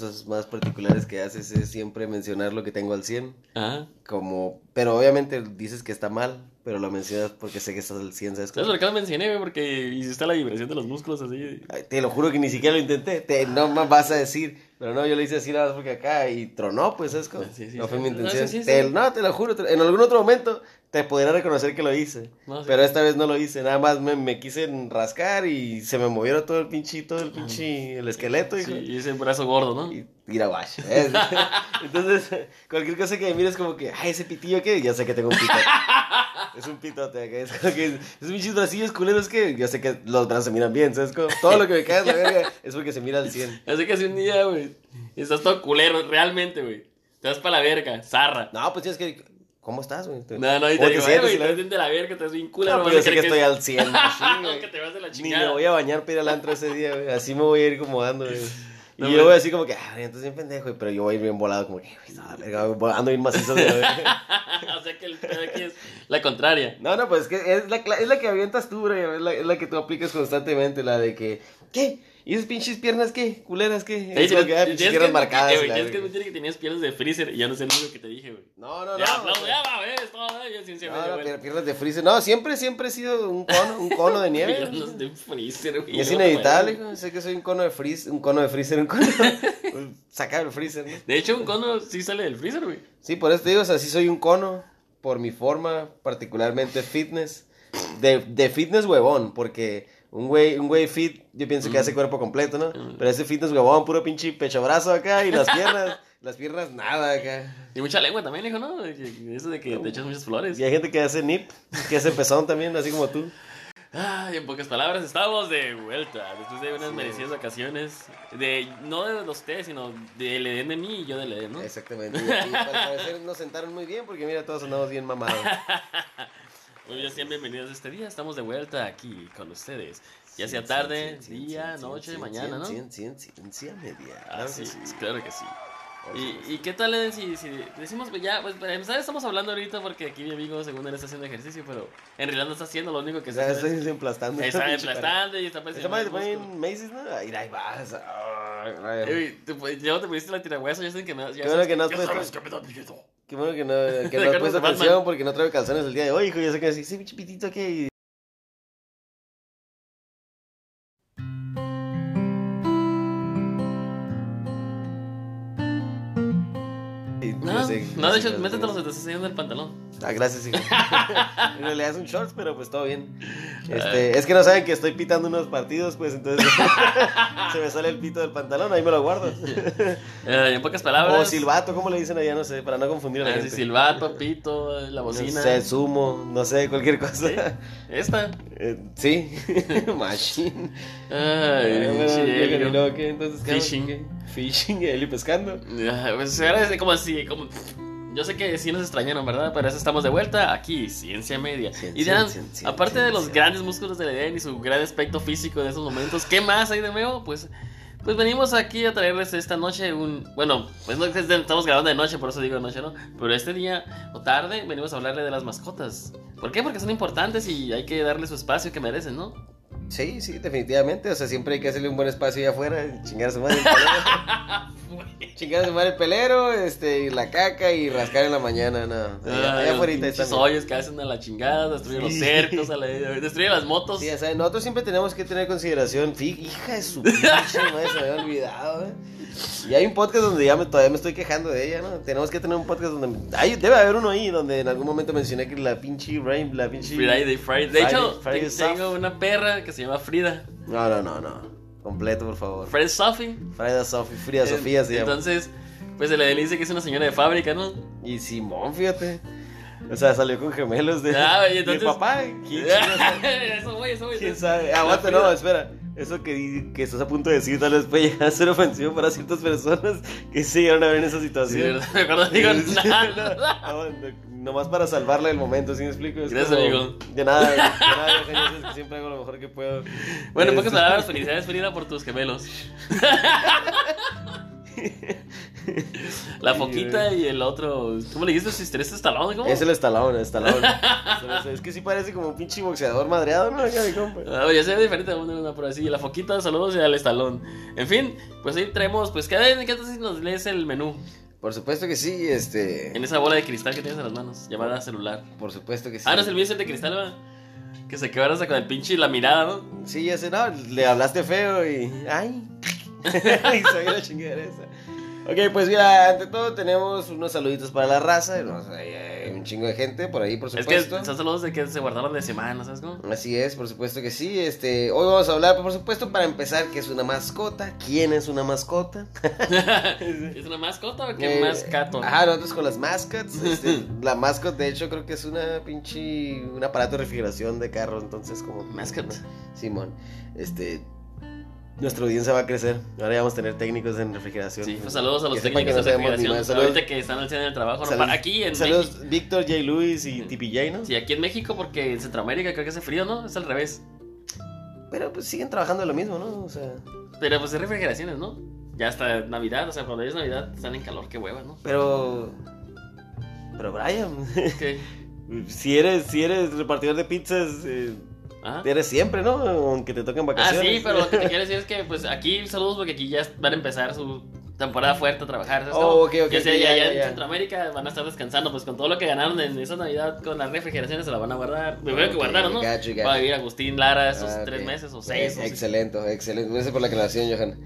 cosas más particulares que haces es siempre mencionar lo que tengo al 100. Ajá. Como, pero obviamente dices que está mal, pero lo mencionas porque sé que estás al 100, ¿sabes? ¿Sabes por qué lo mencioné, güey? Porque hiciste la vibración de los músculos así. Ay, te lo juro que ni siquiera lo intenté. Te, no me vas a decir. Pero no, yo le hice así nada más porque acá y tronó, pues, ¿sabes? cómo? Sí, sí, no sí. fue mi No, intención. sí, sí, Te- sí. no, te lo juro. en algún otro momento te podría reconocer que lo hice. No, sí. Pero esta vez no lo hice. Nada más me, me quise rascar y se me movieron todo el pinche, todo el pinche, el esqueleto. Sí, y ese brazo gordo, ¿no? Y tira guacho. Entonces, cualquier cosa que me mires como que, ay, ese pitillo que, ya sé que tengo un pito. Es un pitote acá. Es que, esos pinches bracillos culeros que, yo sé que los brazos se miran bien, ¿sabes? Como, todo lo que me cae en la verga es porque se mira al 100. Así que hace un día, güey, estás todo culero, realmente, güey. Te vas para la verga, zarra. No, pues tienes que, ¿cómo estás, güey? No, no, y te ¿Cómo digo, eh, sientes? güey, estás de la verga, bien culero. No, yo sé que estoy al 100, machín, No, güey. que te vas de la Ni chingada. me voy a bañar para ir al antro ese día, güey. Así me voy a ir acomodando, güey. Y No, yo güey. voy así como que, ah, entonces bien pendejo, güey, pero yo voy a ir bien volado, como que, güey, no, verga, ando bien macizo. verga. o sea que el pedo aquí es la contraria. No, no, pues es que es la, es la que avientas tú, bro, es la, es la que tú aplicas constantemente, la de que, ¿qué? ¿Y esas pinches piernas qué? ¿Culeras qué? Ey, Es como tienes- pinches piernas marcadas. güey, Tienes que admitir que tenías piernas de freezer y ya no sé lo que te dije, güey. No, no, Ya, no. aplauso, ya, va, ves, todo, ya, ciencia No, media, no, güey. pier- piernas de freezer. No, siempre, siempre he sido un cono, un cono de nieve. Piernas de freezer, güey. Y es no inevitable, hijo. Sé que soy un cono de freezer, un cono de freezer, un cono. Sacar el freezer, ¿no? De hecho, un cono sí sale del freezer, güey. Sí, por eso te digo, o sea, sí soy un cono por mi forma, particularmente fitness. De, de fitness huevón, porque un güey, un güey fit, yo pienso que hace cuerpo completo, ¿no? Pero ese fitness huevón, puro pinche pecho brazo acá y las piernas, las piernas nada acá. Y mucha lengua también, hijo, ¿no? Eso de que te echas muchas flores. Y hay gente que hace nip, que hace pezón también, así como tú. Ay, en pocas palabras, estamos de vuelta. Después de unas merecidas vacaciones. De, no de los ustedes, sino del Edén de mí y yo del Edén, ¿no? Exactamente. Y, y al parecer nos sentaron muy bien porque mira, todos andamos bien mamados. Muy bien, sean bienvenidos este día. Estamos de vuelta aquí con ustedes. Ya sea tarde, día, noche, mañana, ¿no? cien, cien, cien, ciencia media. Claro que sí. Es. ¿Y, ¿Y qué tal Eden, si, si decimos ya, pues para empezar estamos hablando ahorita porque aquí mi amigo según él está haciendo ejercicio, pero en realidad no está haciendo, lo único que está haciendo estoy emplastando. es- está aplastando y está te pone músculo. en Macy's, ¿no? Ahí, ahí vas. Ya no te pusiste la tirahueso, ya saben que me ya sabes- que no. Qué bueno que no, que ¿Te no has puesto atención porque no traigo calzones el día de hoy, hijo. Yo sé que así, sí, pinche pitito que. No, de hecho, qué- métetelo, se te está saliendo el pantalón. Ah, gracias, hijo. en realidad es un shorts, pero pues todo bien. Este, es que no saben que estoy pitando unos partidos, pues entonces se me sale el pito del pantalón, ahí me lo guardo. Eh, en pocas palabras. o silbato, ¿cómo le dicen allá? No sé, para no confundir a la Ah, sí, silbato, pito, la bocina. No sé, sumo, no sé, cualquier cosa. ¿Sí? Esta. Eh, sí, machine. Ay, bueno, no, ¿qué? Entonces. Fishing. Fishing, Eli pescando. Pues es como así, como... Yo sé que sí nos extrañaron, ¿verdad? Pero eso estamos de vuelta aquí, Ciencia Media. Ciencia, y ciencia, aparte de los grandes músculos del Edén y su gran aspecto físico en esos momentos, ¿qué más hay de nuevo? Pues, pues venimos aquí a traerles esta noche un... Bueno, pues no, es de- estamos grabando de noche, por eso digo de noche, ¿no? Pero este día o tarde venimos a hablarle de las mascotas. ¿Por qué? Porque son importantes y hay que darle su espacio que merecen, ¿no? Sí, sí, definitivamente. O sea, siempre hay que hacerle un buen espacio allá afuera. y Chingar a su madre el pelero. chingar a su madre el pelero, este, y la caca y rascar en la mañana, no. Allá, allá afuera está Pinches bien. hoyos que hacen a la chingada, destruyen los Sí. cercos, a la- destruyen las motos. Sí, o sea, nosotros siempre tenemos que tener consideración. Hija de su pinche madre, se me había olvidado, ¿eh? Y hay un podcast donde ya me, todavía me estoy quejando de ella, ¿no? Tenemos que tener un podcast donde. Hay, debe haber uno ahí donde en algún momento mencioné que la pinche Rain, la pinche. Friday, Friday. De hecho, Friday Soft. tengo una perra que se llama Frida. No, no, no, no. Completo, por favor. Fred Sophie. Frida Sofía, Frida Sofía llama. Entonces, pues se le dice que es una señora de fábrica, ¿no? Y Simón, fíjate. O sea, salió con gemelos de. Ah, y entonces- papá. ¿Quién, sabe? eso voy, eso voy. ¿Quién sabe? Aguanta, no, espera. Eso que, que estás a punto de decir tal vez puede llegar a ser ofensivo para ciertas personas que se llegaron a ver en esa Sí, situación. me acuerdo, digo Sí, nada. no, nomás para salvarle el momento, ¿sí me explico? Es Gracias, como, amigo. De nada, de nada, sabes que siempre hago lo mejor que puedo. Bueno, en pocas Este, palabras, felicidades, Frida, por tus gemelos. La foquita y el otro. ¿Cómo le dijiste? Si este estalón, ¿cómo? Es el estalón, el estalón. es que sí parece como un pinche boxeador madreado, ¿no? Ah, ya se ve diferente de una, una por así. La foquita, saludos y al estalón. En fin, pues ahí traemos, pues cada vez que si nos lees el menú. Por supuesto que sí, este. En esa bola de cristal que tienes en las manos, llamada celular. Por supuesto que sí. Ah, no es el mío, es el de cristal, ¿verdad? Que se quebra hasta con el pinche y la mirada, ¿no? Sí, ya sé, no, le hablaste feo y. ¡Ay! y soy la chingadera esa. Ok, pues mira, ante todo tenemos unos saluditos para la raza. No, hay un chingo de gente por ahí, por supuesto. Es que son saludos de que se guardaron de semana, ¿sabes cómo? Así es, por supuesto que sí. Este, hoy vamos a hablar, por supuesto, para empezar, ¿qué es una mascota? ¿Quién es una mascota? ¿Es una mascota o qué Eh, mascato? Ajá, nosotros con las mascots. este, la mascot, de hecho, creo que es una pinche. Un aparato de refrigeración de carro, entonces, como. Mascot. Simón. Este. Nuestra audiencia va a crecer. Ahora ya vamos a tener técnicos en refrigeración. Sí, pues saludos a los Que técnicos ni refrigeración. más. Saludos, Ahorita que están haciendo el trabajo. ¿no? saludos- Para aquí en saludos, México. Víctor J. Lewis y TPJ, ¿no? Sí, aquí en México, porque en Centroamérica creo que hace frío, ¿no? Es al revés. Pero pues siguen trabajando en lo mismo, ¿no? O sea. Pero pues es refrigeraciones, ¿no? Ya hasta Navidad, o sea, cuando es Navidad están en calor, qué hueva, ¿no? Pero. Pero Brian, ¿Qué? si eres, si eres repartidor de pizzas, eh, Ajá. eres siempre, ¿no? Aunque te toquen Ah, vacaciones. sí, pero lo que te quiero decir es que, pues, aquí saludos porque aquí ya van a empezar su temporada fuerte a trabajar. ¿sabes Oh, cómo? ok, ok, Que sea, ya, en. Centroamérica van a estar descansando, pues, con todo lo que ganaron en esa Navidad con las refrigeraciones se la van a guardar. Me veo que guardaron, ¿no? gacho, gacho. Va a vivir Agustín Lara esos Ah, tres meses o seis. Eh, seis. excelente, excelente. Gracias por la aclaración, Johan.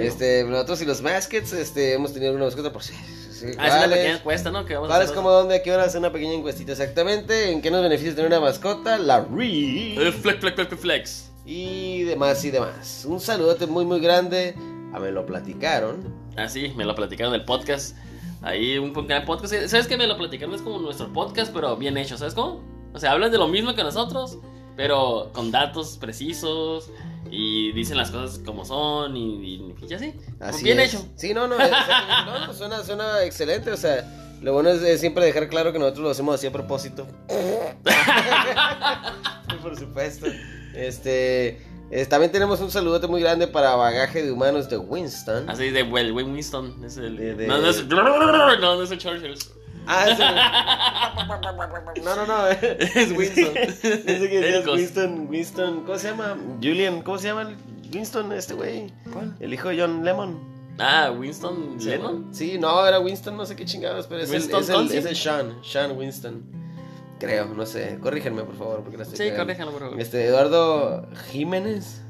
Este, nosotros y los Maskets, este, hemos tenido alguna mascota por sí. Sí, Ah, es una pequeña encuesta, ¿no? Que vamos a ¿Cuál es como dónde, a qué hora hacer una pequeña encuestita exactamente? ¿En qué nos beneficia tener una mascota? La Eh, RE. Flex, flex, flex, flex. Y demás y demás. Un saludote muy, muy grande. A me lo platicaron. Ah, sí, me lo platicaron en el podcast. Ahí un podcast. ¿Sabes qué? Me lo platicaron, es como nuestro podcast, pero bien hecho, ¿sabes cómo? O sea, hablan de lo mismo que nosotros, pero con datos precisos y dicen las cosas como son y, y, y así. Así bien es. hecho. Sí, no, no, exactamente. no, no, suena, suena excelente. O sea, lo bueno es, siempre dejar claro que nosotros lo hacemos así a propósito. Por supuesto. Este. también tenemos un saludote muy grande para Bagaje de Humanos de Winston. Así de well, Winston. Es el, De- de- No, no es, no, no es el Churchill. Ah, ese. No, no, no. Es Winston. Ese que Ericos. Winston, Winston, ¿cómo se llama? Julian, ¿cómo se llama el Winston este güey? ¿Cuál? El hijo de John Lemon. Ah, Winston ¿Sí, Lennon. Sí, no, era Winston, no sé qué chingados, pero es, el, es, el, es el Sean, Sean Winston. Creo, no sé. Corrígenme, por favor, porque no estoy Sí, corríjalo, por favor. Este, Eduardo Jiménez,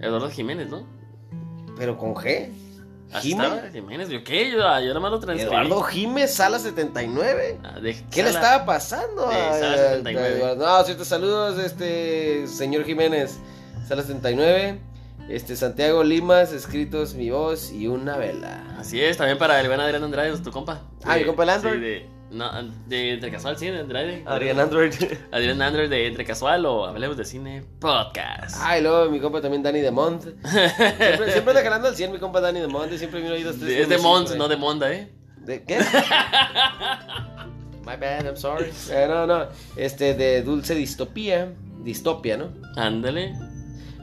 Eduardo Jiménez, ¿no? pero con G. Así Jiménez. Jiménez. ¿Yo qué? Yo, yo nada más lo transcribí. Eduardo Jiménez, sala 79. Ah, de- ¿Qué le Sala- estaba pasando? de a- Sala a- 79? a Eduardo? No, ciertos saludos, este, señor Jiménez, Sala 79. Este, Santiago Limas, escritos mi voz y una vela. Así es, también para el buen Adrián Andrade, tu compa. Ah, ¿mi compa el Android? Sí, de, no, de Entre Casual, sí, de Andrade. Adrián Android. Adrián Android de Entre Casual o Hablemos de Cine Podcast. Ah, y luego mi compa también Dani de Mont. Siempre, siempre anda jalando al 100 mi compa Dani de Mont. Siempre me he oído es de Mons, no de Monda, ¿eh? ¿De qué? My bad, I'm sorry. Eh, no, no. Este, de Dulce Distopía. Distopia, ¿no? Ándale.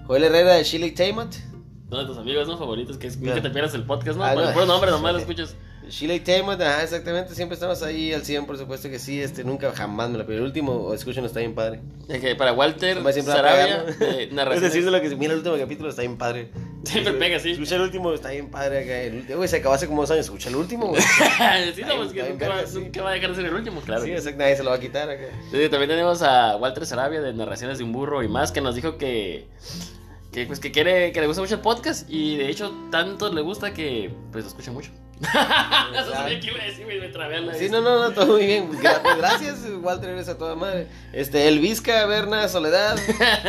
Joel Herrera de Shirley Tamot. Uno de tus amigos, ¿no? Favoritos, que es que te pierdas el podcast, ¿no? Ah, Por no. el puro nombre nomás lo escuchas. Shirley Tamot, ajá, exactamente. Siempre estamos ahí al 100, por supuesto que sí. Este, nunca jamás me lo pero El último, escuchen, está bien padre. Que para Walter Sarabia, de Es decir, de lo que mira el último capítulo, está bien padre. Siempre pega, sí. Escucha el último, está bien padre acá. El último, güey, se acabó hace como dos años. Escucha el último, güey. sí, no, pues que nunca va, verga, sí. nunca va a dejar de ser el último, claro. Sí, exacto, nadie se lo va a quitar acá. Sí, también tenemos a Walter Sarabia de Narraciones de un Burro y más, que nos dijo que, que, pues, que quiere, que le gusta mucho el podcast y de hecho tanto le gusta que pues lo escucha mucho. Sabía que iba a decir, güey, me trabé a la Sí, no, no, no, todo muy bien. Pues, Gracias, Walter, eres a toda madre. Este, el Vizca, Berna, Soledad.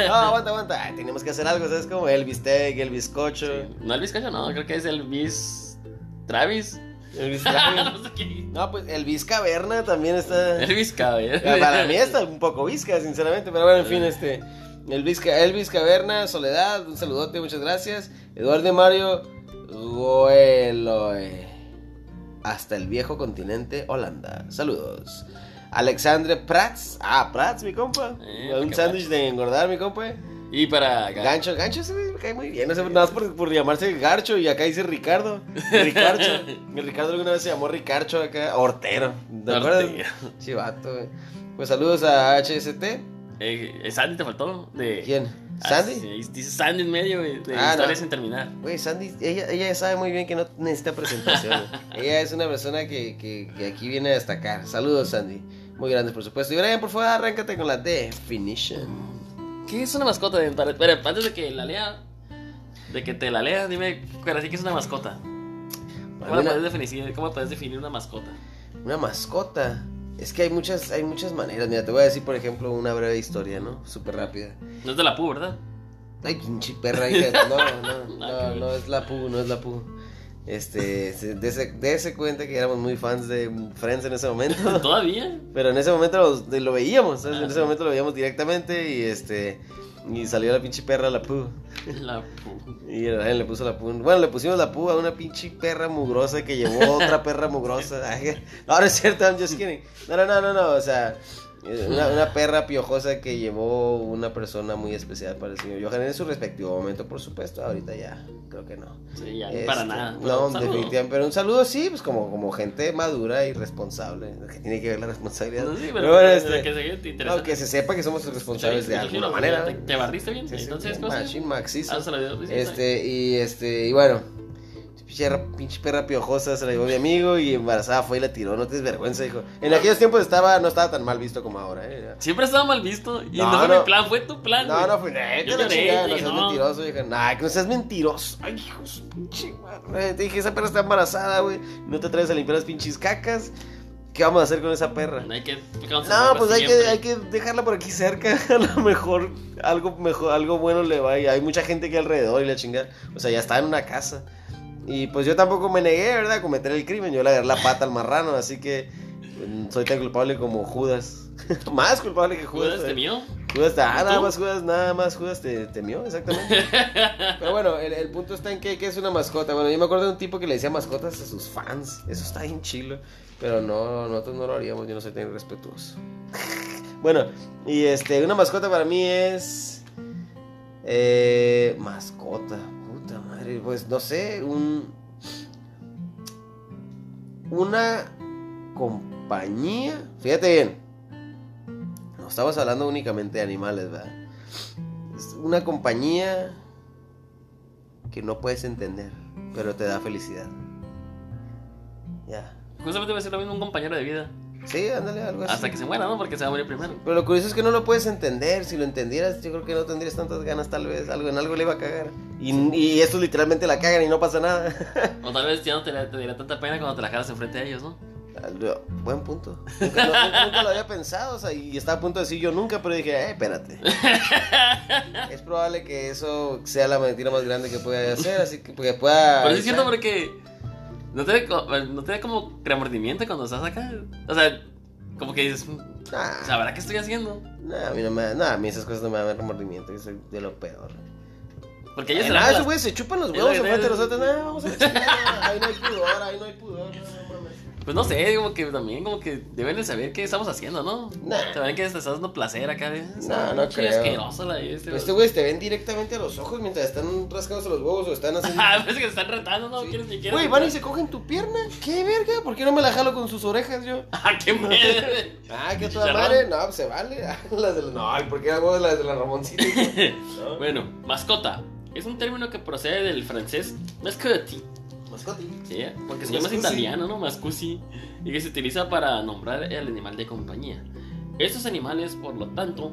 No, aguanta, aguanta. Ay, tenemos que hacer algo, ¿sabes? Como el bistec, el bizcocho. No el bizcocho, no, creo que es el bis Travis. El Vizca. no sé qué. No, pues el Vizca Berna también está. El Vizca, güey. Ah, Para mí está un poco Vizca, sinceramente. Pero bueno, en fin, este. El Vizca, Elvis Caverna, Soledad, un saludote, muchas gracias. Eduardo Mario, Goeloe. Hasta el viejo continente, Holanda. Saludos. Alexandre Prats. Ah, Prats, mi compa. Eh, un qué sándwich de engordar, mi compa. Y para Gancho, Gancho se me cae muy bien. No sé, nada más por, por llamarse Garcho y acá dice Ricardo. Ricarcho. Mi Ricardo alguna vez se llamó Ricarcho acá. Hortero. ¿Te acuerdas? Chivato. Pues saludos a HST. Eh, Sandy te faltó. De... ¿Quién? Ah, ¿Sandy? sí, dice Sandy en medio, güey. De Ah, historias no. sin terminar. Güey, Sandy, ella, ella sabe muy bien que no necesita presentación. ella es una persona que, que, que aquí viene a destacar. Saludos, Sandy. Muy grandes, por supuesto. Y Brian, por favor, arráncate con la definition. ¿Qué es una mascota? de- Espera, antes de que la lea. De que te la lea, dime, pero sí que es una mascota. ¿Cómo, la Una- puedes definir, ¿Cómo puedes definir una mascota? Una mascota. Es que hay muchas, hay muchas maneras. Mira, te voy a decir, por ejemplo, una breve historia, ¿no? Súper rápida. No es de la pu, ¿verdad? Ay, pinche perra, hija. No, no, Nada no, que no es la pu, no es la pu. Este, se- dese, dese cuenta que éramos muy fans de Friends en ese momento. ¿Todavía? Pero en ese momento lo, lo veíamos, ¿sabes? Ah, en ese sí. momento lo veíamos directamente y este. Y salió la pinche perra la pu. La pu. Y Ryan le puso la pu. Bueno, le pusimos la pu a una pinche perra mugrosa que llevó otra perra mugrosa. Ay, no, no es cierto, I'm just kidding. No, no, no, no, no. O sea, eh, una, una perra piojosa que llevó una persona muy especial para el señor Johan en su respectivo momento, por supuesto. Ahorita ya, creo que no. Sí, ya, Este, para nada. No, definitivamente. Pero un saludo sí, pues como, como gente madura y responsable. Que tiene que ver la responsabilidad. No, sí, pero, Pero bueno, este, que se te interesa. no, que se sepa que somos responsables Sí, de alguna manera. ¿Te, te barriste bien? Sí, Entonces, sí, ¿cómo se machín, macizo. Ah, Este, y este, y bueno, pinche perra, pinche perra piojosa se la llevó mi amigo y embarazada fue y la tiró, no te vergüenza, hijo. En aquellos tiempos estaba, no estaba tan mal visto como ahora, eh. Siempre estaba mal visto. Y No, no, fue no. mi plan, fue tu plan. No, güey. no fue neta Yo lloré, chingada, no seas no. mentiroso, hija. Nah, que no seas mentiroso. Ay, hijo de su pinche madre. Te dije, esa perra está embarazada, güey. No te traes a limpiar las pinches cacas. ¿Qué vamos a hacer con esa perra? No hay que. No, pues hay que, hay que dejarla por aquí cerca. A lo mejor algo mejor, algo bueno le va. Y hay mucha gente aquí alrededor y la chingada. O sea, ya está en una casa. Y pues yo tampoco me negué, ¿verdad? A cometer el crimen. Yo le agarré la pata al marrano, así que mm, soy tan culpable como Judas. más culpable que Judas. ¿Judas eh. temió? Judas, ah, ¿Y nada más Judas, nada más Judas te temió, exactamente. Pero bueno, el, el punto está en que, que es una mascota. Bueno, yo me acuerdo de un tipo que le decía mascotas a sus fans. Eso está bien chilo. Pero no, nosotros no lo haríamos, yo no soy tan respetuoso. bueno, y este, una mascota para mí es. Eh, mascota. Pues no sé, un. Una compañía. Fíjate bien. No estamos hablando únicamente de animales, ¿verdad? Es una compañía que no puedes entender, pero te da felicidad. Ya. Justamente va a ser lo mismo un compañero de vida. Sí, ándale, algo así. Hasta que se muera, ¿no? Porque se va a morir primero. Pero lo curioso es que no lo puedes entender. Si lo entendieras, yo creo que no tendrías tantas ganas, tal vez. Algo en algo le iba a cagar. Y, y estos literalmente la cagan y no pasa nada. O tal vez ya no te, te diera tanta pena cuando te la jalas enfrente de ellos, ¿no? Buen punto. Nunca, no- nunca- nunca lo había pensado. O sea, y estaba a punto de decir yo nunca, pero dije, eh, espérate. es probable que eso sea la mentira más grande que pueda hacer. Así que, que pueda. Pero es cierto porque. ¿No te, no te da como remordimiento cuando estás acá? O sea, como que dices, Nah, ¿sabrá qué estoy haciendo? nah, a mí no me nah, a mí esas cosas no me dan remordimiento. Yo soy de lo peor. Porque ellos se esos las- se chupan los huevos que enfrente de nosotros. No, vamos a. Ahí no hay pudor, ahí no hay pudor. No. Pues no sé, como que también como que deben de saber qué estamos haciendo, ¿no? Nah. Saben que te estás dando placer acá. ¿eh? No, no Pinche creo. asqueroso la este. Estos güeyes te ven directamente a los ojos mientras están rascándose los huevos o están haciendo. Ah, parece que se están retando, ¿no? ¿Quieres ni quieres? Güey, van y se cogen tu pierna. ¿Qué verga? ¿Por qué no me la jalo con sus orejas yo? Ah, qué miedo. Ah, que toda madre. No, pues se vale. Las de la- No, ¿y ¿por qué hago las de la Ramoncita? No. bueno, mascota. Es un término que procede del francés mascotti. Sí, porque se llama Mascusi. italiano, ¿no? Mascusi. Y que se utiliza para nombrar el animal de compañía. Estos animales, por lo tanto,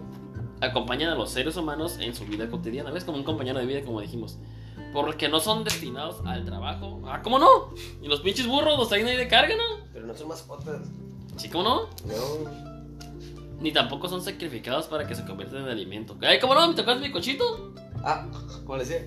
acompañan a los seres humanos en su vida cotidiana. ¿Ves? Como un compañero de vida, como dijimos. Porque no son destinados al trabajo. Ah, ¿cómo no? Y los pinches burros los traen ahí de carga, ¿no? Pero no son mascotas. Sí, ¿cómo no? No. Ni tampoco son sacrificados para que se conviertan en alimento. Ay, ¿cómo no? ¿Me tocas mi cochito? Ah, ¿cómo le decía?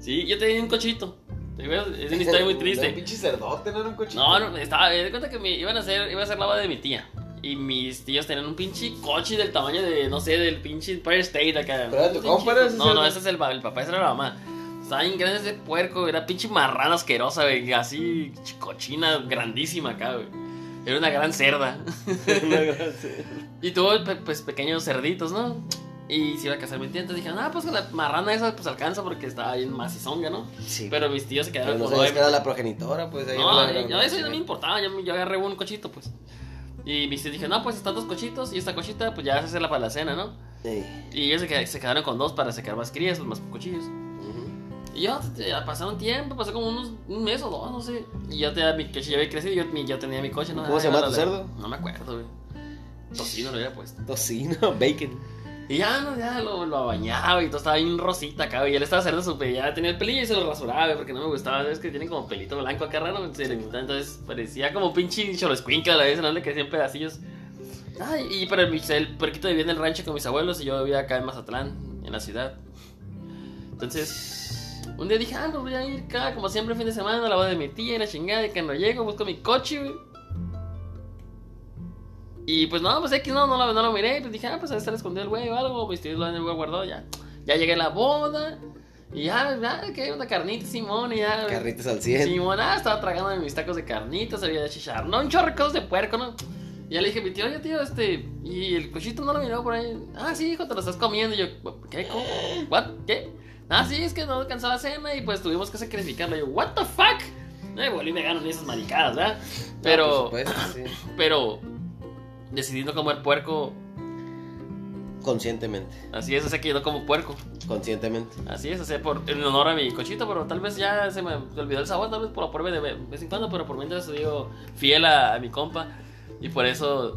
Sí, yo tenía un cochito. Es una historia muy Un triste. pinche cerdote, no era un cochito. No, no, estaba, me di cuenta que me iban a hacer, iba a ser la boda de mi tía. Y mis tíos tenían un pinche coche del tamaño de, no sé, del pinche Empire State acá. ¿Pero tu Un compa, ese No, no, ese es el, el papá, esa era la mamá. Estaba bien grande ese puerco, era pinche marrana asquerosa, güey, así cochina grandísima acá, güey. Era una gran cerda. Una gracia. Y tuvo pues pequeños cerditos, ¿no? Y se iba a casar mi tía. Entonces dije, ah, pues con la marrana esa pues alcanza porque estaba bien macizonga, ¿no? Sí. Pero mis tíos se Pero quedaron no sabías que nueve. era la progenitora, pues. ahí No, la- yo eso no me importaba, yo, yo agarré un cochito, pues. Y mis tíos dije, no, pues están dos cochitos y esta cochita, pues ya se hace la para la cena, ¿no? Sí. Y ellos se, qued- se quedaron con dos para sacar más crías, pues, más cochillos. Y yo, ya pasaron tiempo, pasó como unos, un mes o dos, no sé. Y yo tenía mi coche, ya había crecido yo, mi- yo tenía mi coche, ¿no? ¿Cómo se llama ya tu cerdo? No me acuerdo, güey. Tocino lo había puesto. Tocino, bacon. Y ya, no, ya lo, lo bañaba y todo estaba bien rosita acá. Y él estaba haciendo su pe- ya tenía el pelillo y se lo rasuraba, porque no me gustaba. Es que tiene como pelito blanco acá raro, se le quitaba, entonces parecía como pinche choroscuinca a la vez, ¿no? Le crecían pedacillos. Ay, y pero el, el puerquito vivía en el rancho con mis abuelos y yo vivía acá en Mazatlán, en la ciudad. Entonces, un día dije, ah, pues voy a ir acá, como siempre, fin de semana, a la boda de mi tía y la chingada, y que no llego, busco mi coche, güey. Y pues no, pues X no, no lo, no lo miré. Pues dije, ah, pues a estar escondido el güey o algo. Pues lo han guardado ya. Ya llegué a la boda. Y ya, ya, que una carnita, Simón. Y ya. Carnitas al 100. Simón, ah, estaba tragando mis tacos de carnitas. Había de chicharrón. Un chorro de puerco, ¿no? Y ya le dije a mi tío, oye, tío, este. Y el cochito no lo miró por ahí. Ah, sí, hijo, te lo estás comiendo. Y yo, ¿qué? ¿Cómo? ¿What? ¿Qué? Ah, sí, es que no alcanzó la cena y pues tuvimos que sacrificarlo. Y yo, ¿what the fuck? No me volví vegano ni esas maricadas, ¿verdad? Pero. Ah, por supuesto, sí. Pero decidí no comer puerco. Conscientemente. Así es, o sea que yo no como puerco. Conscientemente. Así es, o sea, por, en honor a mi cochito, pero tal vez ya se me olvidó el sabor, tal vez por la prueba de vez en cuando, pero por mientras digo fiel a, a mi compa. Y por eso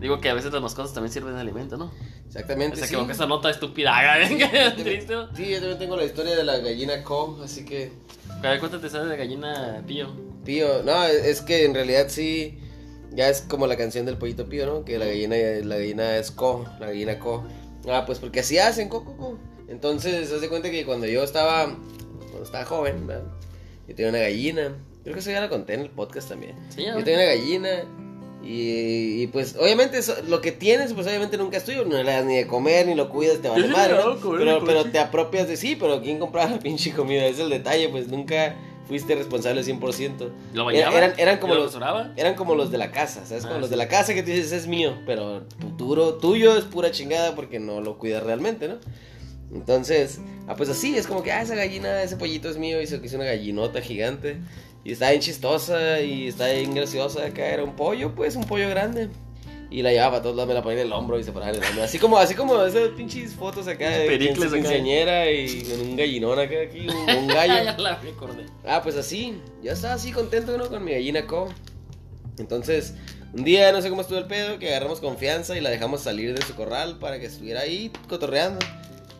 digo que a veces las mascotas también sirven de alimento, ¿no? Exactamente. O sea, sí. que con esa nota estúpida, triste. Sí, yo también tengo la historia de la gallina Co, así que. A ver, cuéntate esa de gallina pío. Pío, no, es que en realidad sí. Ya es como la canción del pollito pío, ¿no? Que la gallina, la gallina es Co, la gallina Co. Ah, pues porque así hacen, co, co, co. Entonces, se hace cuenta que cuando yo estaba. Cuando estaba joven, ¿verdad? Yo tenía una gallina. Creo que eso ya lo conté en el podcast también. Sí, Yo tenía una gallina. Y, y, pues, obviamente, eso- lo que tienes, pues obviamente nunca es tuyo. No le das ni de comer, ni lo cuidas, te vale madre. no, Pero, pero te apropias de sí, pero ¿quién compraba la pinche comida? Ese es el detalle, pues nunca fuiste responsable 100%. ¿Lo bañaba? Eran, eran como ¿Y lo los. Eran como los de la casa, ¿sabes? Como Ah, los sí. de la casa que tú dices, es mío, pero futuro tuyo es pura chingada porque no lo cuidas realmente, ¿no? Entonces, ah, pues así, es como que, ah, esa gallina, ese pollito es mío, y se hizo una gallinota gigante, y está bien chistosa, y está bien graciosa, acá era un pollo, pues, un pollo grande. Y la llevaba a todos lados, me la ponía en el hombro y se paraba en el hombro. Así como, así como esas pinches fotos acá de Pericles acá. quinceañera y con un gallinón acá, aquí, un, un gallo. ya la recordé. Ah, pues así, ya estaba así contento, ¿no? Con mi gallina Co. Entonces, un día, no sé cómo estuvo el pedo, que agarramos confianza y la dejamos salir de su corral para que estuviera ahí cotorreando.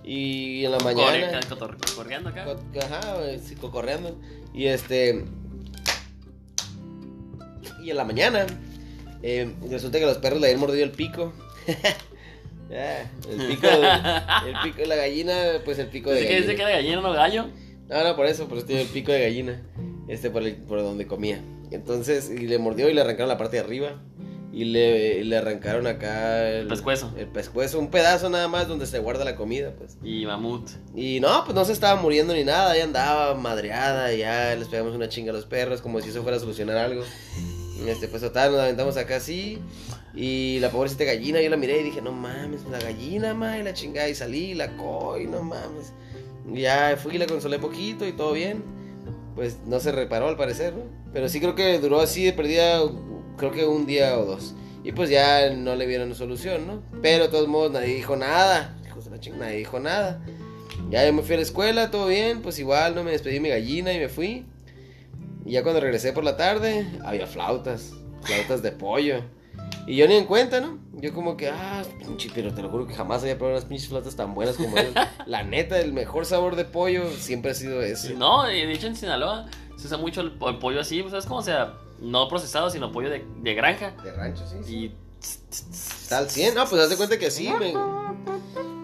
Y en la mañana... Corre- cotor- Correando acá. co- Ajá, sí, cocorreando. Y este... Y en la mañana, eh, resulta que los perros le habían mordido el pico. Ya, el pico, de- el pico de la gallina, pues el pico de que gallina. dice que era gallina, no gallo. No, no, por eso, por eso tiene el pico de gallina. Este, por, el- por donde comía. Entonces, y le mordió y le arrancaron la parte de arriba. Y le, y le arrancaron acá el, pescuezo. El pescuezo, un pedazo nada más donde se guarda la comida, pues. Y mamut. Y no, pues no se estaba muriendo ni nada, ahí andaba madreada, y ya les pegamos una chinga a los perros, como si eso fuera a solucionar algo. Este, pues total, nos aventamos acá así. Y la pobrecita gallina, yo la miré y dije, no mames, la gallina, ma, y la chingada, y salí, la coi, no mames. Y ya fui la consolé poquito y todo bien. Pues no se reparó al parecer, ¿no? Pero sí creo que duró así de perdida, creo que un día o dos. Y pues ya no le vieron solución, ¿no? Pero de todos modos nadie dijo nada. Hijos de la chingada, nadie dijo nada. Ya yo me fui a la escuela, todo bien, pues igual no me despedí de mi gallina y me fui. Y ya cuando regresé por la tarde, había flautas, flautas de pollo. Y yo ni en cuenta, ¿no? Yo como que, ah, pinche, pero te lo juro que jamás había probado unas pinches flautas tan buenas como esas. La neta, el mejor sabor de pollo siempre ha sido ese. No, y de hecho en Sinaloa se usa mucho el, el pollo así, pues, ¿sabes cómo? O sea, no procesado, sino pollo de, de granja. De rancho, sí. sí. Y. Está al 100, no, pues haz de cuenta que sí, me,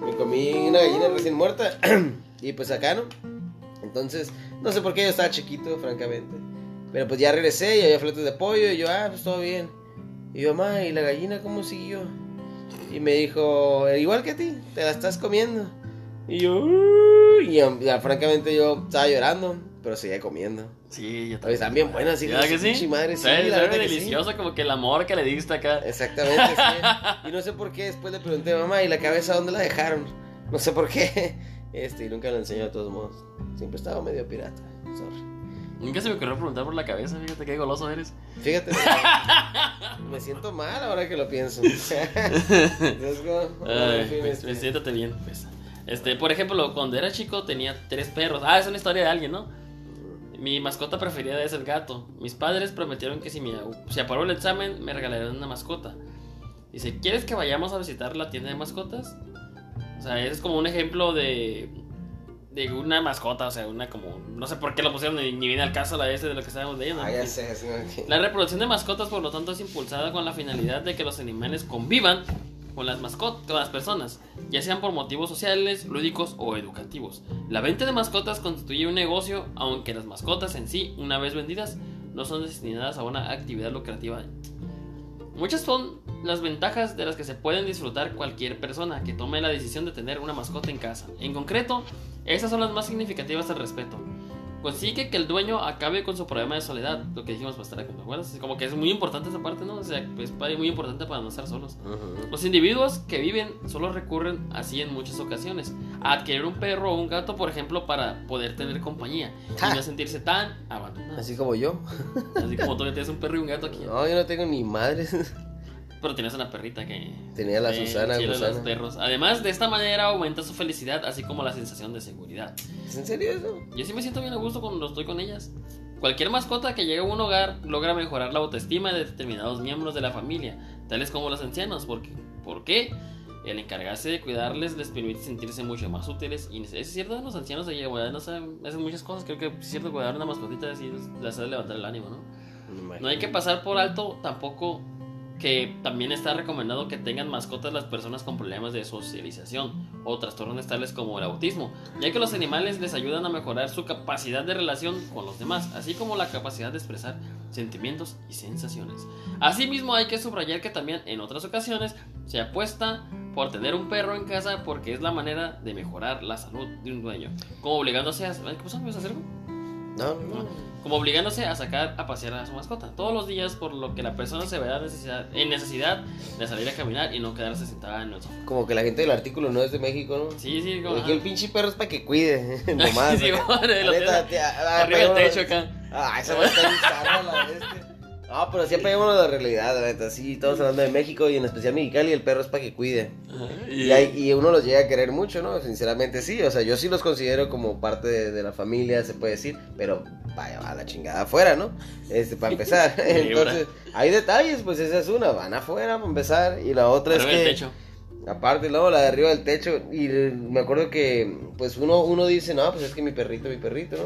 me comí una gallina recién muerta. y pues acá, ¿no? Entonces, no sé por qué yo estaba chiquito, francamente. Pero pues ya regresé y había flautas de pollo y yo, ah, pues todo bien. Y yo, mamá, ¿y la gallina cómo siguió? Y me dijo, igual que a ti, te la estás comiendo. Y yo, y ya, ya, francamente yo estaba llorando, pero seguía comiendo. Sí, yo Oye, están bien buenas, hijas ¿Verdad que sí? madre, sí, la sí. delicioso, como que el amor que le diste acá. Exactamente, sí. Y no sé por qué después le pregunté, mamá, ¿y la cabeza dónde la dejaron? No sé por qué. Este, y nunca lo enseñó de todos modos. Siempre estaba medio pirata. Sorry. Nunca se me ocurrió preguntar por la cabeza, fíjate qué goloso eres. Fíjate. me siento mal ahora que lo pienso. Let's go. Ay, pues, este, pues, siéntate bien, pues. Este, por ejemplo, cuando era chico tenía tres perros. Ah, es una historia de alguien, ¿no? Mi mascota preferida es el gato. Mis padres prometieron que si, me, si aprobó el examen me regalarían una mascota. Dice, ¿quieres que vayamos a visitar la tienda de mascotas? O sea, ese es como un ejemplo de, de una mascota, o sea, una como... No sé por qué lo pusieron, ni, ni viene al caso la S de lo que estábamos leyendo. Ah, ¿no? ya sé. como que- La reproducción de mascotas, por lo tanto, es impulsada con la finalidad de que los animales convivan con las mascotas, con las personas, ya sean por motivos sociales, lúdicos o educativos. La venta de mascotas constituye un negocio, aunque las mascotas en sí, una vez vendidas, no son destinadas a una actividad lucrativa. Muchas son las ventajas de las que se pueden disfrutar cualquier persona que tome la decisión de tener una mascota en casa. En concreto, estas son las más significativas al respecto. Consigue que el dueño acabe con su problema de soledad, lo que dijimos bastante, ¿te acuerdas? Como que es muy importante esa parte, ¿no? O sea, es muy importante para no estar solos. Ujú. Los individuos que viven solo recurren así en muchas ocasiones a adquirir un perro o un gato, por ejemplo, para poder tener compañía y no sentirse tan abandonados. Así como yo. Así como tú que tienes un perro y un gato aquí. No, yo no tengo ni madre. Pero tienes una perrita que. Tenía la eh, Susana, Gusana. los perros. Además, de esta manera aumenta su felicidad, así como la sensación de seguridad. ¿Es en serio eso? Yo sí me siento bien a gusto cuando estoy con ellas. Cualquier mascota que llegue a un hogar logra mejorar la autoestima de determinados miembros de la familia, tales como los ancianos. Porque, ¿Por qué? El encargarse de cuidarles les permite sentirse mucho más útiles. Y es cierto, los ancianos de bueno, no saben, hacen muchas cosas. Creo que es cierto, cuidar una mascotita así les hace levantar el ánimo, ¿no? No hay que pasar por alto tampoco que también está recomendado que tengan mascotas las personas con problemas de socialización o trastornos tales como el autismo, ya que los animales les ayudan a mejorar su capacidad de relación con los demás, así como la capacidad de expresar sentimientos y sensaciones. Asimismo, hay que subrayar que también en otras ocasiones se apuesta por tener un perro en casa porque es la manera de mejorar la salud de un dueño, como obligándose a... ¿Qué pasó? ¿Me vas a hacer? No, no, no. como obligándose a sacar a pasear a su mascota todos los días, por lo que la persona se verá necesidad- en necesidad de salir a caminar y no quedarse sentada en el sofá. Como que la gente del artículo no es de México, ¿no? Sí, sí, como. Aquí el pinche perro es para que cuide. Nomás. Sí, acá. bueno, lo Neta, tía, ah, Arriba peguémonos- techo acá. Ah, esa va a estar la bestia. No, pero sí apeguémonos a la realidad, la neta. Sí, estamos hablando de México y en especial Mexicali, el perro es para que cuide. Y, Y, hay- y uno los llega a querer mucho, ¿no? Sinceramente sí, o sea, yo sí los considero como parte de, de la familia, se puede decir, pero vaya, va la chingada afuera, ¿no? Este, para empezar. Entonces, hay detalles, pues esa es una, van afuera para empezar, y la otra arriba es que... techo. Aparte, luego la de arriba del techo. Y me acuerdo que, pues uno, uno dice, no, pues es que mi perrito, mi perrito, ¿no?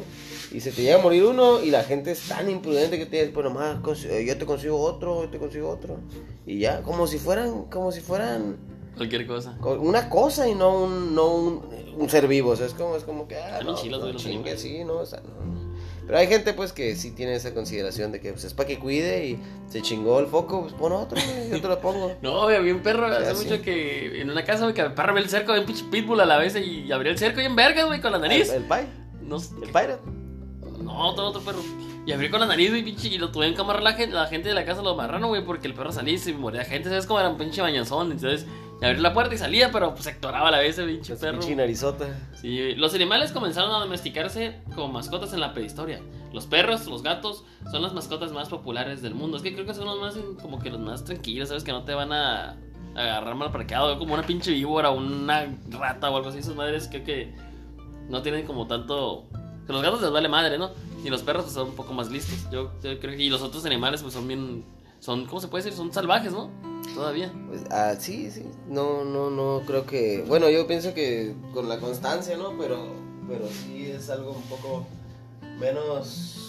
Y se te llega a morir uno y la gente es tan imprudente que te dice, pues nomás, eh, yo te consigo otro, yo te consigo otro. Y ya, como si fueran, como si fueran Cualquier cosa. co- una cosa y no un, no un, un ser vivo. O sea, es como, es como que, ah, no, no chingue, sí, no, o sea, no. Pero hay gente, pues, que sí tiene esa consideración de que, pues, es para que cuide y se chingó el foco, pues pon otro, yo te lo pongo. No, había un perro hace mucho que en una casa, güey, que el perro el cerco de un pinche pitbull a la vez y abrió el cerco y en vergas, güey, con la nariz. El, el No, el pirate. No, todo otro perro. Y abrió con la nariz, güey, pinche, y lo tuvieron que amarrar la gente, la gente de la casa lo amarraron, güey, porque el perro salía y se moría gente, ¿sabes cómo era un pinche bañazón? Entonces, y abrió la puerta y salía, pero pues se actoraba a la vez ese pinche perro. narizota. Sí, los animales comenzaron a domesticarse como mascotas en la prehistoria. Los perros, los gatos, son las mascotas más populares del mundo. Es que creo que son los más, como que los más tranquilos, ¿sabes? Que no te van a agarrar mal parqueado, como una pinche víbora o una rata o algo así. Esas madres creo que no tienen como tanto... que los gatos les vale madre, ¿no? Y los perros pues, son un poco más listos. Yo, yo creo que... Y los otros animales pues son bien... Son, ¿cómo se puede decir? Son salvajes, ¿no? Todavía. Pues, ah, sí, sí. No, no, no, creo que. Bueno, yo pienso que con la constancia, ¿no? Pero, pero sí es algo un poco menos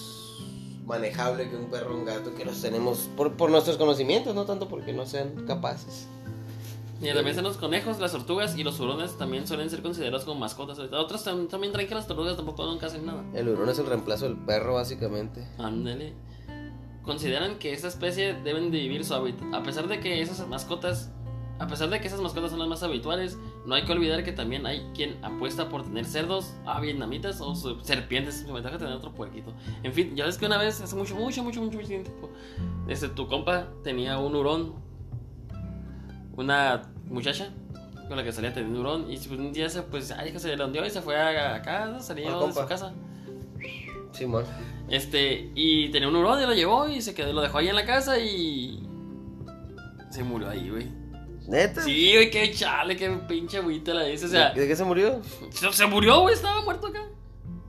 manejable que un perro o un gato que los tenemos por, por nuestros conocimientos, no tanto porque no sean capaces. Y también están los conejos, las tortugas y los hurones también suelen ser considerados como mascotas. Otros tam- también traen que las tortugas tampoco nunca hacen nada. El hurón es el reemplazo del perro, básicamente. Ándale. Consideran que esta especie deben de vivir su hábitat. A pesar de que esas mascotas, a pesar de que esas mascotas son las más habituales, no hay que olvidar que también hay quien apuesta por tener cerdos, ah, vietnamitas o serpientes. Me ventaja tener otro puerquito. En fin, ya ves que una vez, hace mucho, mucho, mucho, mucho, mucho tiempo, este, tu compa tenía un hurón, una muchacha, con la que salía teniendo hurón. Y pues, un día se, pues, ay, que se le hundió y se fue a, a casa, salió de su compa. Simón. Este, y tenía un hurón y lo llevó y se quedó, lo dejó ahí en la casa y. Se murió ahí, güey. ¿Neta? Sí, güey, qué chale, qué pinche agüita la dice. O sea, ¿De qué se murió? se, se murió, güey, estaba muerto acá.